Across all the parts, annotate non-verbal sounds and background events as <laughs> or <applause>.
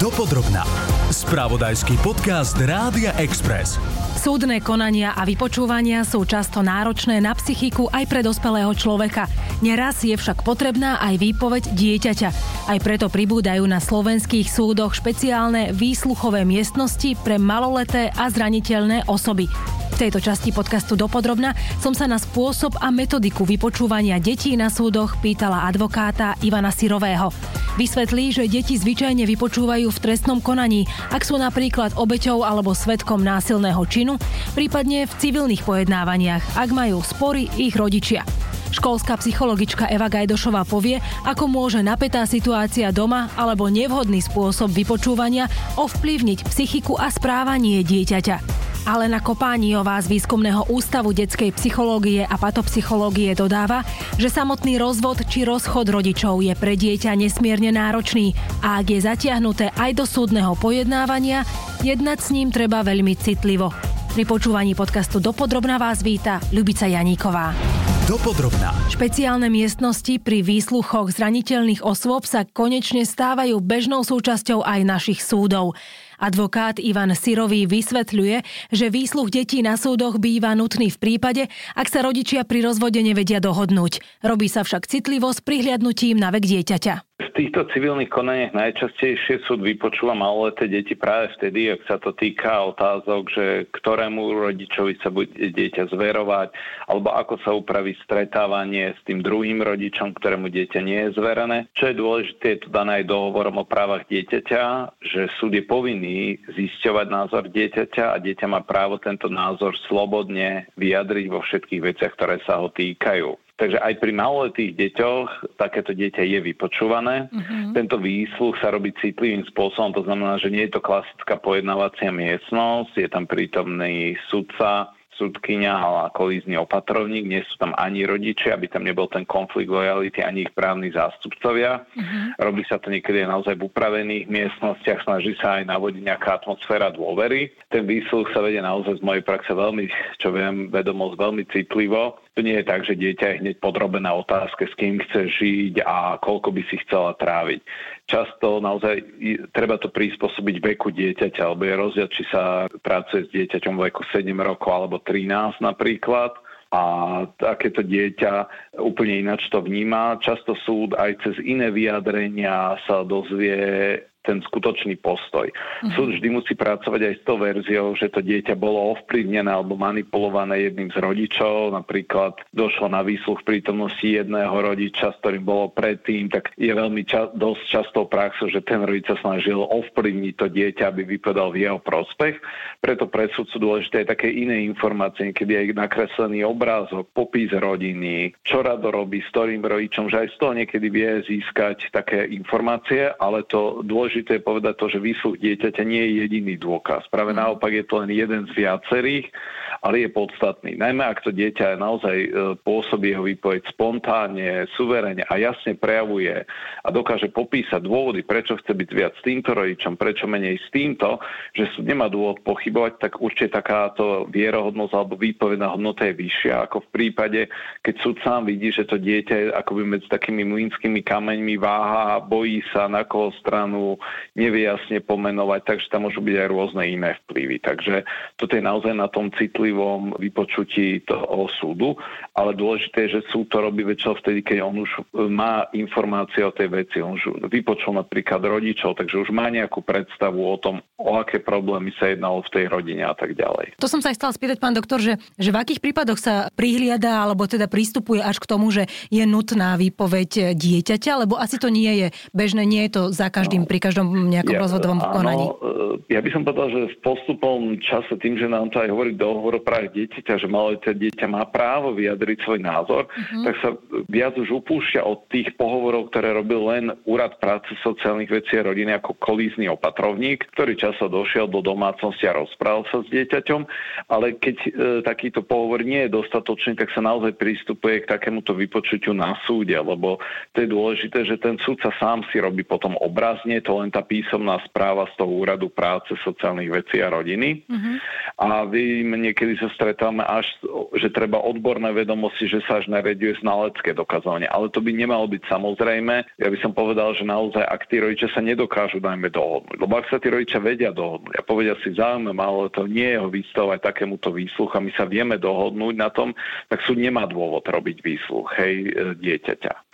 Dopodrobná. Spravodajský podcast Rádia Express. Súdne konania a vypočúvania sú často náročné na psychiku aj pre dospelého človeka. Neraz je však potrebná aj výpoveď dieťaťa. Aj preto pribúdajú na slovenských súdoch špeciálne výsluchové miestnosti pre maloleté a zraniteľné osoby. V tejto časti podcastu Dopodrobna som sa na spôsob a metodiku vypočúvania detí na súdoch pýtala advokáta Ivana Sirového. Vysvetlí, že deti zvyčajne vypočúvajú v trestnom konaní, ak sú napríklad obeťou alebo svetkom násilného činu, prípadne v civilných pojednávaniach, ak majú spory ich rodičia. Školská psychologička Eva Gajdošová povie, ako môže napätá situácia doma alebo nevhodný spôsob vypočúvania ovplyvniť psychiku a správanie dieťaťa. Alena Kopániová z Výskumného ústavu detskej psychológie a patopsychológie dodáva, že samotný rozvod či rozchod rodičov je pre dieťa nesmierne náročný a ak je zatiahnuté aj do súdneho pojednávania, jednať s ním treba veľmi citlivo. Pri počúvaní podcastu Dopodrobná vás víta Ľubica Janíková. Dopodrobná. Špeciálne miestnosti pri výsluchoch zraniteľných osôb sa konečne stávajú bežnou súčasťou aj našich súdov. Advokát Ivan Sirový vysvetľuje, že výsluch detí na súdoch býva nutný v prípade, ak sa rodičia pri rozvode nevedia dohodnúť. Robí sa však citlivo s prihliadnutím na vek dieťaťa. V týchto civilných konaniach najčastejšie súd vypočúva maloleté deti práve vtedy, ak sa to týka otázok, že ktorému rodičovi sa bude dieťa zverovať, alebo ako sa upraví stretávanie s tým druhým rodičom, ktorému dieťa nie je zverené. Čo je dôležité, je to dané aj dohovorom o právach dieťaťa, že súd je povinný zisťovať názor dieťaťa a dieťa má právo tento názor slobodne vyjadriť vo všetkých veciach, ktoré sa ho týkajú. Takže aj pri maloletých deťoch takéto dieťa je vypočúvané. Uh-huh. Tento výsluch sa robí citlivým spôsobom, to znamená, že nie je to klasická pojednávacia miestnosť, je tam prítomný sudca, súdkynia a kolízny opatrovník, nie sú tam ani rodičia, aby tam nebol ten konflikt lojality, ani ich právni zástupcovia. Uh-huh. Robí sa to niekedy naozaj v upravených miestnostiach, snaží sa aj navodiť nejaká atmosféra dôvery. Ten výsluch sa vedie naozaj z mojej praxe veľmi, čo viem, vedomosť veľmi citlivo. To nie je tak, že dieťa je hneď podrobené otázke, s kým chce žiť a koľko by si chcela tráviť. Často naozaj treba to prispôsobiť veku dieťaťa, alebo je rozdiel, či sa pracuje s dieťaťom veku 7 rokov alebo 13 napríklad a takéto dieťa úplne ináč to vníma. Často súd aj cez iné vyjadrenia sa dozvie ten skutočný postoj. Uh-huh. Súd vždy musí pracovať aj s tou verziou, že to dieťa bolo ovplyvnené alebo manipulované jedným z rodičov, napríklad došlo na výsluch prítomnosti jedného rodiča, s ktorým bolo predtým, tak je veľmi ča- dosť častou praxou, že ten rodič sa snažil ovplyvniť to dieťa, aby vypadal v jeho prospech. Preto pre súd sú dôležité aj také iné informácie, kedy aj nakreslený obrázok, popis rodiny, čo rado robí, s ktorým rodičom, že aj z toho niekedy vie získať také informácie, ale to dôležité dôležité je povedať to, že výsluch dieťaťa nie je jediný dôkaz. Práve mhm. naopak je to len jeden z viacerých, ale je podstatný. Najmä ak to dieťa naozaj e, pôsobí jeho výpoveď spontánne, suverene a jasne prejavuje a dokáže popísať dôvody, prečo chce byť viac s týmto rodičom, prečo menej s týmto, že súd nemá dôvod pochybovať, tak určite takáto vierohodnosť alebo výpovedná hodnota je vyššia ako v prípade, keď súd sám vidí, že to dieťa je akoby medzi takými mlínskymi kameňmi váha, bojí sa na koho stranu, nevie jasne pomenovať, takže tam môžu byť aj rôzne iné vplyvy. Takže toto je naozaj na tom citlivom vypočutí toho súdu, ale dôležité je, že súd to robí väčšinou vtedy, keď on už má informácie o tej veci. On už vypočul napríklad rodičov, takže už má nejakú predstavu o tom, o aké problémy sa jednalo v tej rodine a tak ďalej. To som sa chcela spýtať, pán doktor, že, že v akých prípadoch sa prihliada alebo teda prístupuje až k tomu, že je nutná výpoveď dieťaťa, lebo asi to nie je bežné, nie je to za každým no. pri každom nejakom ja, rozhodovom konaní? E, ja by som povedal, že v postupom čase tým, že nám to aj hovorí dohovor o práve dieťaťa, že maloleté dieťa má právo vyjadriť svoj názor, uh-huh. tak sa viac už upúšťa od tých pohovorov, ktoré robil len Úrad práce sociálnych vecí a rodiny ako kolízny opatrovník, ktorý často došiel do domácnosti a rozprával sa s dieťaťom, ale keď e, takýto pohovor nie je dostatočný, tak sa naozaj pristupuje k takémuto vypočutiu na súde, lebo to je dôležité, že ten súd sa sám si robí potom obrazne, to len tá písomná správa z toho úradu práce, sociálnych vecí a rodiny. Uh-huh. A vy niekedy sa stretávame až, že treba odborné vedomosti, že sa až nareduje znalecké dokazovanie. Ale to by nemalo byť samozrejme. Ja by som povedal, že naozaj, ak tí rodičia sa nedokážu, dajme dohodnúť. Lebo ak sa tí rodičia vedia dohodnúť a povedia si záujem, ale to nie je ho vystavovať takémuto výsluchu a my sa vieme dohodnúť na tom, tak súd nemá dôvod robiť výsluch hej, dieťaťa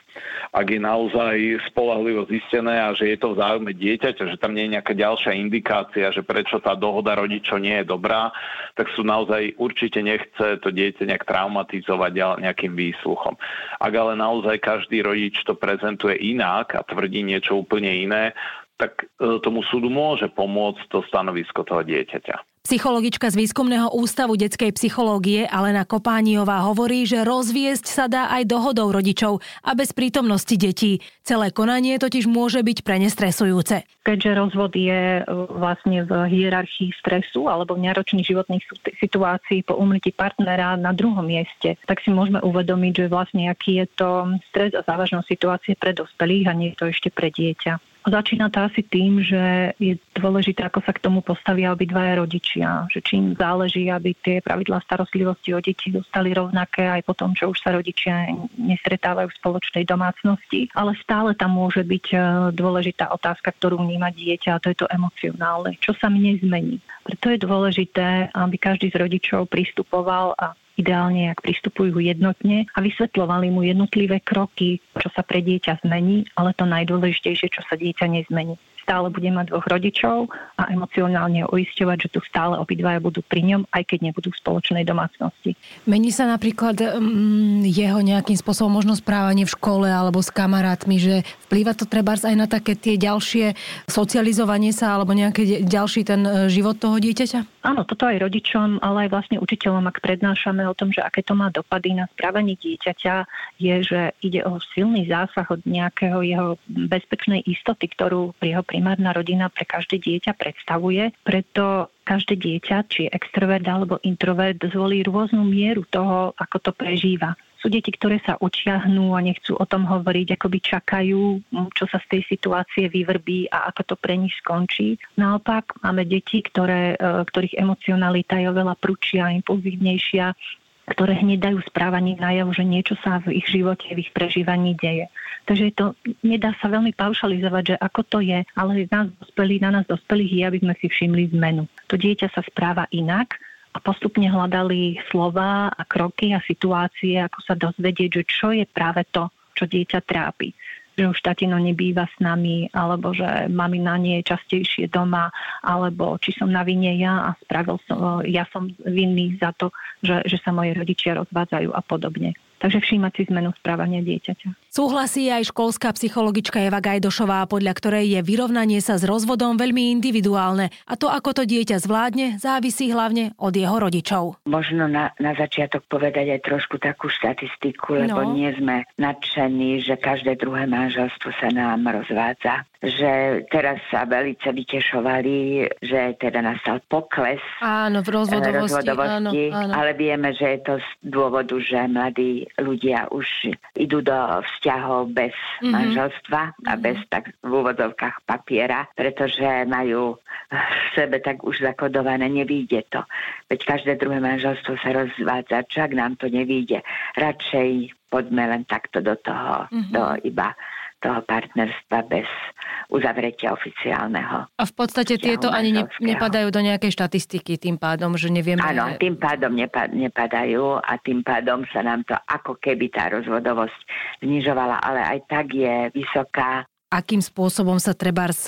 ak je naozaj spolahlivo zistené a že je to v záujme dieťaťa, že tam nie je nejaká ďalšia indikácia, že prečo tá dohoda rodičov nie je dobrá, tak sú naozaj určite nechce to dieťa nejak traumatizovať nejakým výsluchom. Ak ale naozaj každý rodič to prezentuje inak a tvrdí niečo úplne iné, tak e, tomu súdu môže pomôcť to stanovisko toho dieťaťa. Psychologička z Výskumného ústavu detskej psychológie Alena Kopániová hovorí, že rozviesť sa dá aj dohodou rodičov a bez prítomnosti detí. Celé konanie totiž môže byť pre nestresujúce. Keďže rozvod je e, vlastne v hierarchii stresu alebo v náročných životných situácií po umrti partnera na druhom mieste, tak si môžeme uvedomiť, že vlastne aký je to stres a závažnosť situácie pre dospelých a nie je to ešte pre dieťa. Začína to asi tým, že je dôležité, ako sa k tomu postavia obidvaja rodičia. Že čím záleží, aby tie pravidlá starostlivosti o deti zostali rovnaké aj po tom, čo už sa rodičia nestretávajú v spoločnej domácnosti. Ale stále tam môže byť e, dôležitá otázka, ktorú vníma dieťa a to je to emocionálne. Čo sa mne zmení? Preto je dôležité, aby každý z rodičov pristupoval a ideálne, ak pristupujú jednotne a vysvetľovali mu jednotlivé kroky, čo sa pre dieťa zmení, ale to najdôležitejšie, čo sa dieťa nezmení stále bude mať dvoch rodičov a emocionálne uisťovať, že tu stále obidvaja budú pri ňom, aj keď nebudú v spoločnej domácnosti. Mení sa napríklad mm, jeho nejakým spôsobom možno správanie v škole alebo s kamarátmi, že vplýva to treba aj na také tie ďalšie socializovanie sa alebo nejaký ďalší ten e, život toho dieťaťa? Áno, toto aj rodičom, ale aj vlastne učiteľom, ak prednášame o tom, že aké to má dopady na správanie dieťaťa, je, že ide o silný zásah od nejakého jeho bezpečnej istoty, ktorú jeho primárna rodina pre každé dieťa predstavuje. Preto každé dieťa, či extrovert alebo introvert, zvolí rôznu mieru toho, ako to prežíva. Sú deti, ktoré sa učiahnú a nechcú o tom hovoriť, akoby čakajú, čo sa z tej situácie vyvrbí a ako to pre nich skončí. Naopak máme deti, ktoré, e, ktorých emocionalita je oveľa prúčia, impulzívnejšia, ktoré hneď dajú správanie najavo, že niečo sa v ich živote, v ich prežívaní deje. Takže to nedá sa veľmi paušalizovať, že ako to je, ale nás dospelí, na nás dospelých je, aby sme si všimli zmenu. To dieťa sa správa inak a postupne hľadali slova a kroky a situácie, ako sa dozvedieť, že čo je práve to, čo dieťa trápi že už tatino nebýva s nami, alebo že mamina nie je častejšie doma, alebo či som na vine ja a spravil som, ja som vinný za to, že, že sa moje rodičia rozvádzajú a podobne. Takže všímať si zmenu správania dieťaťa. Súhlasí aj školská psychologička Eva Gajdošová, podľa ktorej je vyrovnanie sa s rozvodom veľmi individuálne a to, ako to dieťa zvládne, závisí hlavne od jeho rodičov. Možno na, na začiatok povedať aj trošku takú štatistiku, lebo no. nie sme nadšení, že každé druhé manželstvo sa nám rozvádza že teraz sa velice vytešovali, že teda nastal pokles áno, v rozvodovosti, rozvodovosti áno, áno. ale vieme, že je to z dôvodu, že mladí ľudia už idú do vzťahov bez mm-hmm. manželstva a mm-hmm. bez tak v úvodzovkách papiera, pretože majú v sebe tak už zakodované, nevíde to. Veď každé druhé manželstvo sa rozvádza, čak nám to nevíde. Radšej poďme len takto do toho, mm-hmm. do iba toho partnerstva bez uzavretia oficiálneho. A v podstate tieto ani ne, nepadajú do nejakej štatistiky tým pádom, že nevieme... Áno, tým pádom nepadajú a tým pádom sa nám to ako keby tá rozvodovosť znižovala, ale aj tak je vysoká akým spôsobom sa treba s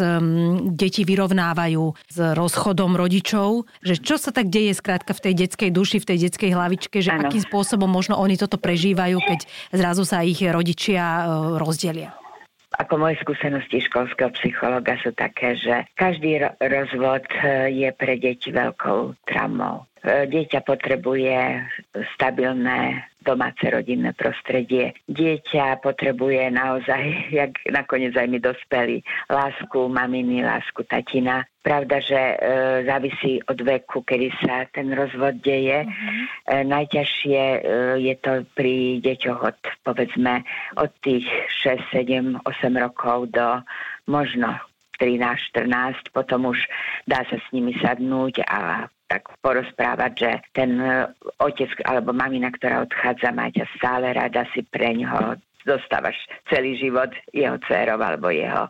deti vyrovnávajú s rozchodom rodičov, že čo sa tak deje skrátka v tej detskej duši, v tej detskej hlavičke, že ano. akým spôsobom možno oni toto prežívajú, keď zrazu sa ich rodičia e, rozdelia. Ako moje skúsenosti školského psychologa sú také, že každý rozvod e, je pre deti veľkou traumou. E, dieťa potrebuje stabilné domáce rodinné prostredie. Dieťa potrebuje naozaj, <laughs> jak nakoniec aj my dospelí, lásku maminy, lásku tatina. Pravda, že e, závisí od veku, kedy sa ten rozvod deje. E, najťažšie e, je to pri deťoch od, povedzme, od tých 6, 7, 8 rokov do možno 13-14, potom už dá sa s nimi sadnúť a tak porozprávať, že ten e, otec alebo mamina, ktorá odchádza, máte stále rada si pre ňoho dostávaš celý život jeho dcerov alebo jeho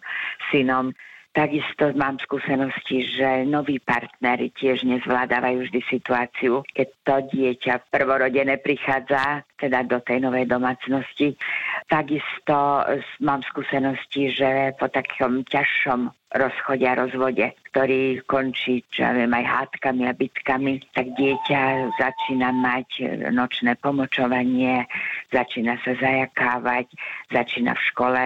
synom. Takisto mám skúsenosti, že noví partnery tiež nezvládávajú vždy situáciu, keď to dieťa prvorodené prichádza teda do tej novej domácnosti. Takisto mám skúsenosti, že po takom ťažšom rozchode a rozvode, ktorý končí, čo ja viem, aj hádkami a bitkami, tak dieťa začína mať nočné pomočovanie, začína sa zajakávať, začína v škole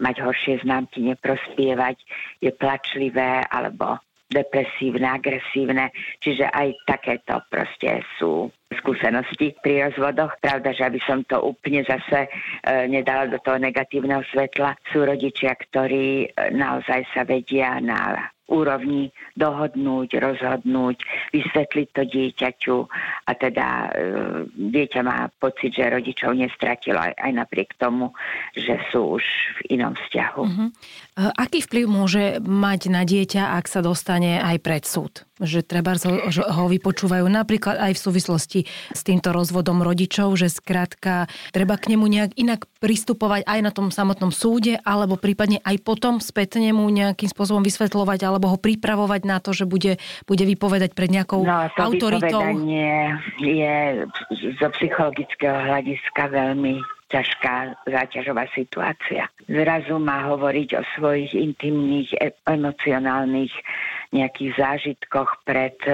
mať horšie známky, neprospievať, je plačlivé alebo depresívne, agresívne. Čiže aj takéto proste sú skúsenosti pri rozvodoch. Pravda, že aby som to úplne zase e, nedala do toho negatívneho svetla, sú rodičia, ktorí e, naozaj sa vedia na úrovni dohodnúť, rozhodnúť, vysvetliť to dieťaťu a teda e, dieťa má pocit, že rodičov nestratilo aj, aj napriek tomu, že sú už v inom vzťahu. Uh-huh. Aký vplyv môže mať na dieťa, ak sa dostane aj pred súd? Že treba ho vypočúvajú napríklad aj v súvislosti s týmto rozvodom rodičov, že skrátka treba k nemu nejak inak pristupovať aj na tom samotnom súde, alebo prípadne aj potom spätne mu nejakým spôsobom vysvetľovať, alebo ho pripravovať na to, že bude, bude vypovedať pred nejakou no, to autoritou. je zo psychologického hľadiska veľmi ťažká záťažová situácia. Zrazu má hovoriť o svojich intimných, e- emocionálnych nejakých zážitkoch pred e,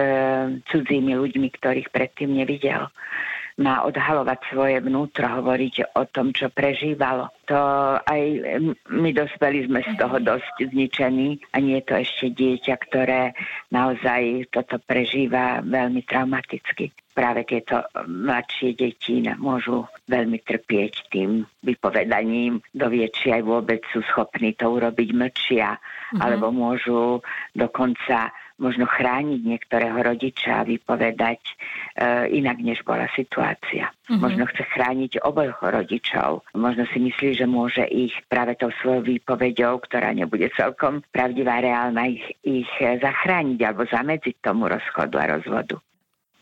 cudzími ľuďmi, ktorých predtým nevidel má odhalovať svoje vnútro, hovoriť o tom, čo prežívalo. To aj my dospeli sme z toho dosť zničení a nie je to ešte dieťa, ktoré naozaj toto prežíva veľmi traumaticky. Práve tieto mladšie deti môžu veľmi trpieť tým vypovedaním, dovie, či aj vôbec sú schopní to urobiť mlčia, mm-hmm. alebo môžu dokonca možno chrániť niektorého rodiča a vypovedať e, inak, než bola situácia. Uh-huh. Možno chce chrániť oboch rodičov. Možno si myslí, že môže ich práve tou svojou výpovedou, ktorá nebude celkom pravdivá, reálna, ich, ich zachrániť alebo zamedziť tomu rozchodu a rozvodu.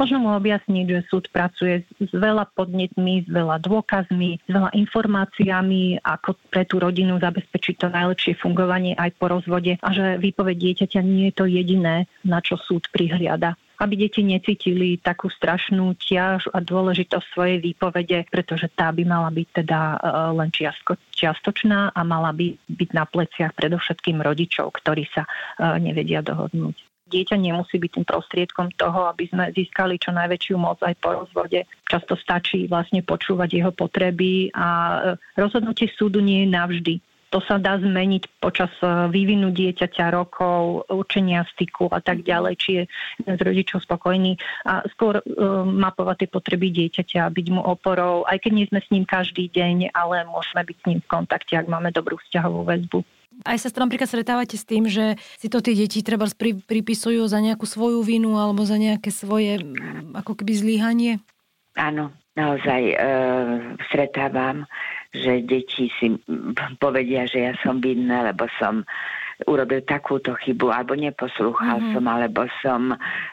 Možno mu objasniť, že súd pracuje s veľa podnetmi, s veľa dôkazmi, s veľa informáciami, ako pre tú rodinu zabezpečiť to najlepšie fungovanie aj po rozvode. A že výpoveď dieťaťa nie je to jediné, na čo súd prihliada. Aby deti necítili takú strašnú ťaž a dôležitosť svojej výpovede, pretože tá by mala byť teda e, len čiastočná a mala by byť na pleciach predovšetkým rodičov, ktorí sa e, nevedia dohodnúť dieťa nemusí byť tým prostriedkom toho, aby sme získali čo najväčšiu moc aj po rozvode. Často stačí vlastne počúvať jeho potreby a e, rozhodnutie súdu nie je navždy. To sa dá zmeniť počas e, vývinu dieťaťa, rokov, učenia styku a tak ďalej, či je z rodičov spokojný a skôr uh, mapovať tie potreby dieťaťa, byť mu oporou, aj keď nie sme s ním každý deň, ale môžeme byť s ním v kontakte, ak máme dobrú vzťahovú väzbu. Aj sa napríklad stretávate s tým, že si to tie deti treba pri, pripisujú za nejakú svoju vinu alebo za nejaké svoje ako keby zlíhanie? Áno, naozaj e, stretávam, že deti si povedia, že ja som vinná, lebo som urobil takúto chybu, alebo neposlúchal mm-hmm. som, alebo som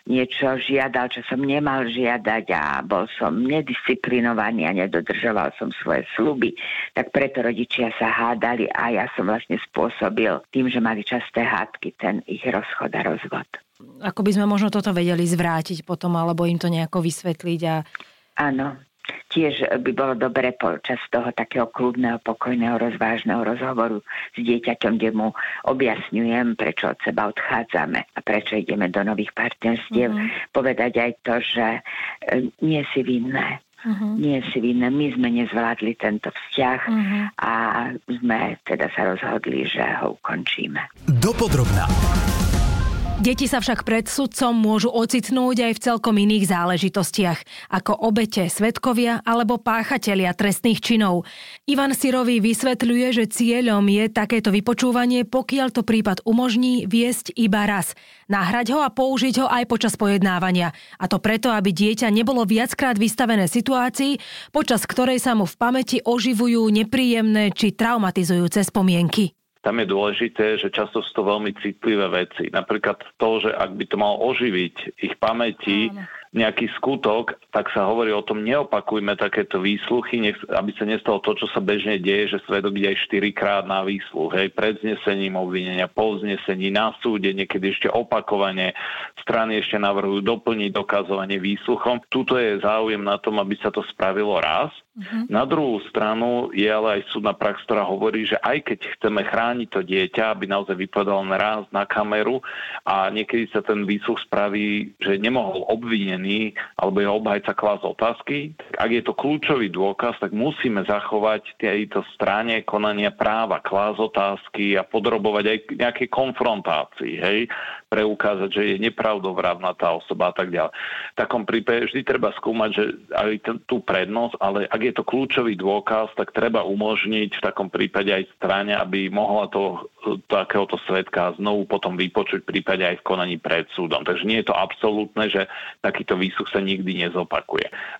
niečo žiadal, čo som nemal žiadať a bol som nedisciplinovaný a nedodržoval som svoje sluby. Tak preto rodičia sa hádali a ja som vlastne spôsobil tým, že mali časté hádky, ten ich rozchod a rozvod. Ako by sme možno toto vedeli zvrátiť potom, alebo im to nejako vysvetliť a Áno, tiež by bolo dobre počas toho takého kľudného, pokojného, rozvážneho rozhovoru s dieťaťom, kde mu objasňujem, prečo od seba odchádzame a prečo ideme do nových partnerstiev, mm-hmm. povedať aj to, že e, nie si vinné, Uh-huh. Nie si vinné. My sme nezvládli tento vzťah uh-huh. a sme teda sa rozhodli, že ho ukončíme. Dopodrobná. Deti sa však pred sudcom môžu ocitnúť aj v celkom iných záležitostiach, ako obete, svetkovia alebo páchatelia trestných činov. Ivan Sirový vysvetľuje, že cieľom je takéto vypočúvanie, pokiaľ to prípad umožní viesť iba raz. Nahrať ho a použiť ho aj počas pojednávania. A to preto, aby dieťa nebolo viackrát vystavené situácii, počas ktorej sa mu v pamäti oživujú nepríjemné či traumatizujúce spomienky tam je dôležité, že často sú to veľmi citlivé veci. Napríklad to, že ak by to mal oživiť ich pamäti, nejaký skutok, tak sa hovorí o tom, neopakujme takéto výsluchy, nech, aby sa nestalo to, čo sa bežne deje, že svedok ide aj 4 krát na výsluch, hej, pred znesením obvinenia, po znesení, na súde, niekedy ešte opakovane, strany ešte navrhujú doplniť dokazovanie výsluchom. Tuto je záujem na tom, aby sa to spravilo raz. Uh-huh. Na druhú stranu je ale aj súdna prax, ktorá hovorí, že aj keď chceme chrániť to dieťa, aby naozaj vypovedal len raz na kameru a niekedy sa ten výsluch spraví, že nemohol obvinený alebo jeho obhajca klas otázky, ak je to kľúčový dôkaz, tak musíme zachovať tejto strane konania práva, klas otázky a podrobovať aj nejaké konfrontácii, hej, preukázať, že je nepravdovravná tá osoba a tak ďalej. V takom prípade vždy treba skúmať, že aj tú prednosť, ale ak je to kľúčový dôkaz, tak treba umožniť v takom prípade aj strane, aby mohla to takéhoto svetka znovu potom vypočuť prípade aj v konaní pred súdom. Takže nie je to absolútne, že takýto výsluch sa nikdy nezopakuje.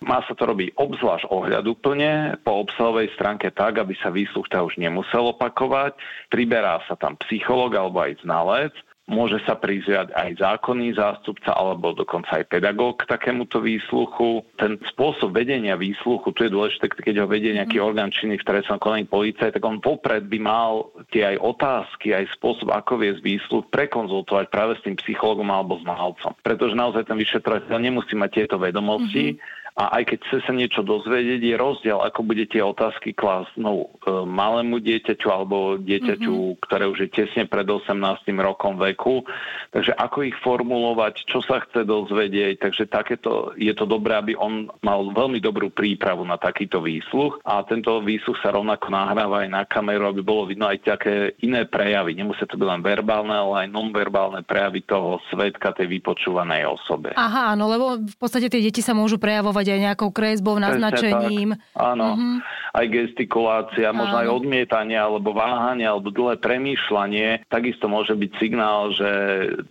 Má sa to robiť obzvlášť ohľaduplne po obsahovej stránke tak, aby sa výsluch už nemusel opakovať. Priberá sa tam psycholog alebo aj znalec Môže sa prizviať aj zákonný zástupca alebo dokonca aj pedagóg k takémuto výsluchu. Ten spôsob vedenia výsluchu, tu je dôležité, keď ho vedie nejaký mm. orgán činný v trestnom konaní policaj, tak on popred by mal tie aj otázky, aj spôsob, ako viesť výsluch, prekonzultovať práve s tým psychologom alebo znalcom. Pretože naozaj ten vyšetrovateľ nemusí mať tieto vedomosti, mm-hmm a aj keď chce sa niečo dozvedieť, je rozdiel, ako bude tie otázky klásť no, malému dieťaťu alebo dieťaťu, mm-hmm. ktoré už je tesne pred 18 rokom veku. Takže ako ich formulovať, čo sa chce dozvedieť. Takže takéto, je to dobré, aby on mal veľmi dobrú prípravu na takýto výsluch a tento výsluch sa rovnako nahráva aj na kameru, aby bolo vidno aj také iné prejavy. Nemusia to byť len verbálne, ale aj nonverbálne prejavy toho svetka tej vypočúvanej osobe. Aha, áno, lebo v podstate tie deti sa môžu prejavovať aj nejakou kresbou, naznačením. Áno, mm-hmm. aj gestikulácia, možno Áno. aj odmietanie, alebo váhanie, alebo dlhé premýšľanie. Takisto môže byť signál, že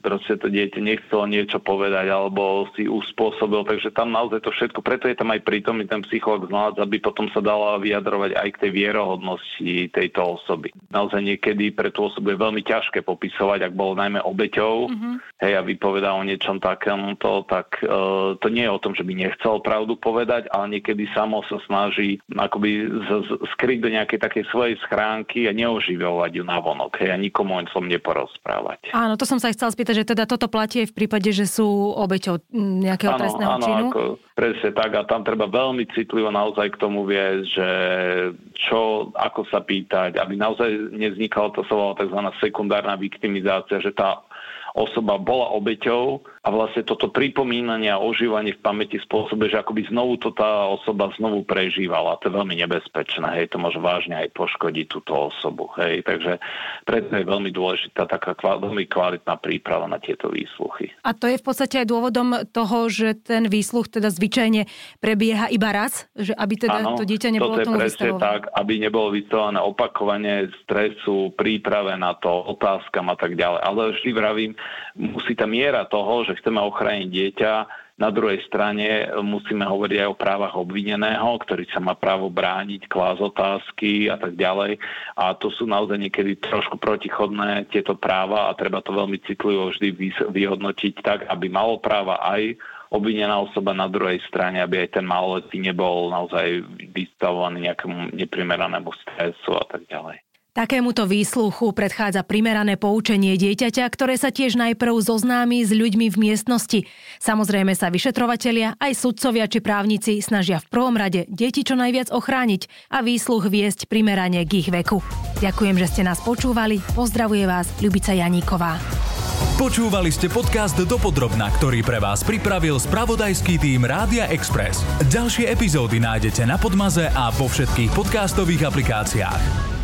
proste to dieťa nechcelo niečo povedať, alebo si uspôsobil. Takže tam naozaj to všetko, preto je tam aj prítomný ten psycholog znalec, aby potom sa dala vyjadrovať aj k tej vierohodnosti tejto osoby. Naozaj niekedy pre tú osobu je veľmi ťažké popisovať, ak bolo najmä obeťou, mm-hmm. hej, a vypovedá o niečom takomto, tak uh, to nie je o tom, že by nechcel pravdu pravdu povedať, ale niekedy samo sa snaží akoby z- z- skryť do nejakej takej svojej schránky a neoživovať ju na vonok hej, a nikomu o tom neporozprávať. Áno, to som sa chcel spýtať, že teda toto platí aj v prípade, že sú obeťou nejakého áno, trestného áno, činu? Ako, presne tak a tam treba veľmi citlivo naozaj k tomu viesť, že čo, ako sa pýtať, aby naozaj nevznikala to slovo tzv. sekundárna viktimizácia, že tá osoba bola obeťou a vlastne toto pripomínanie a ožívanie v pamäti spôsobuje, že akoby znovu to tá osoba znovu prežívala. To je veľmi nebezpečné, hej, to môže vážne aj poškodiť túto osobu, hej, takže preto je veľmi dôležitá taká veľmi kvalitná príprava na tieto výsluchy. A to je v podstate aj dôvodom toho, že ten výsluch teda zvyčajne prebieha iba raz, že aby teda ano, to dieťa nebolo tomu vystavované. tak, aby nebolo vystavované opakovanie stresu, príprave na to, otázkam a tak ďalej. Ale vždy vravím, musí tá miera toho, že chceme ochrániť dieťa, na druhej strane musíme hovoriť aj o právach obvineného, ktorý sa má právo brániť, klás otázky a tak ďalej. A to sú naozaj niekedy trošku protichodné tieto práva a treba to veľmi citlivo vždy vyhodnotiť tak, aby malo práva aj obvinená osoba na druhej strane, aby aj ten maloletý nebol naozaj vystavovaný nejakému neprimeranému stresu a tak ďalej. Takémuto výsluchu predchádza primerané poučenie dieťaťa, ktoré sa tiež najprv zoznámi s ľuďmi v miestnosti. Samozrejme sa vyšetrovatelia, aj sudcovia či právnici snažia v prvom rade deti čo najviac ochrániť a výsluch viesť primerane k ich veku. Ďakujem, že ste nás počúvali. Pozdravuje vás Ľubica Janíková. Počúvali ste podcast Dopodrobna, ktorý pre vás pripravil spravodajský tým Rádia Express. Ďalšie epizódy nájdete na Podmaze a vo všetkých podcastových aplikáciách.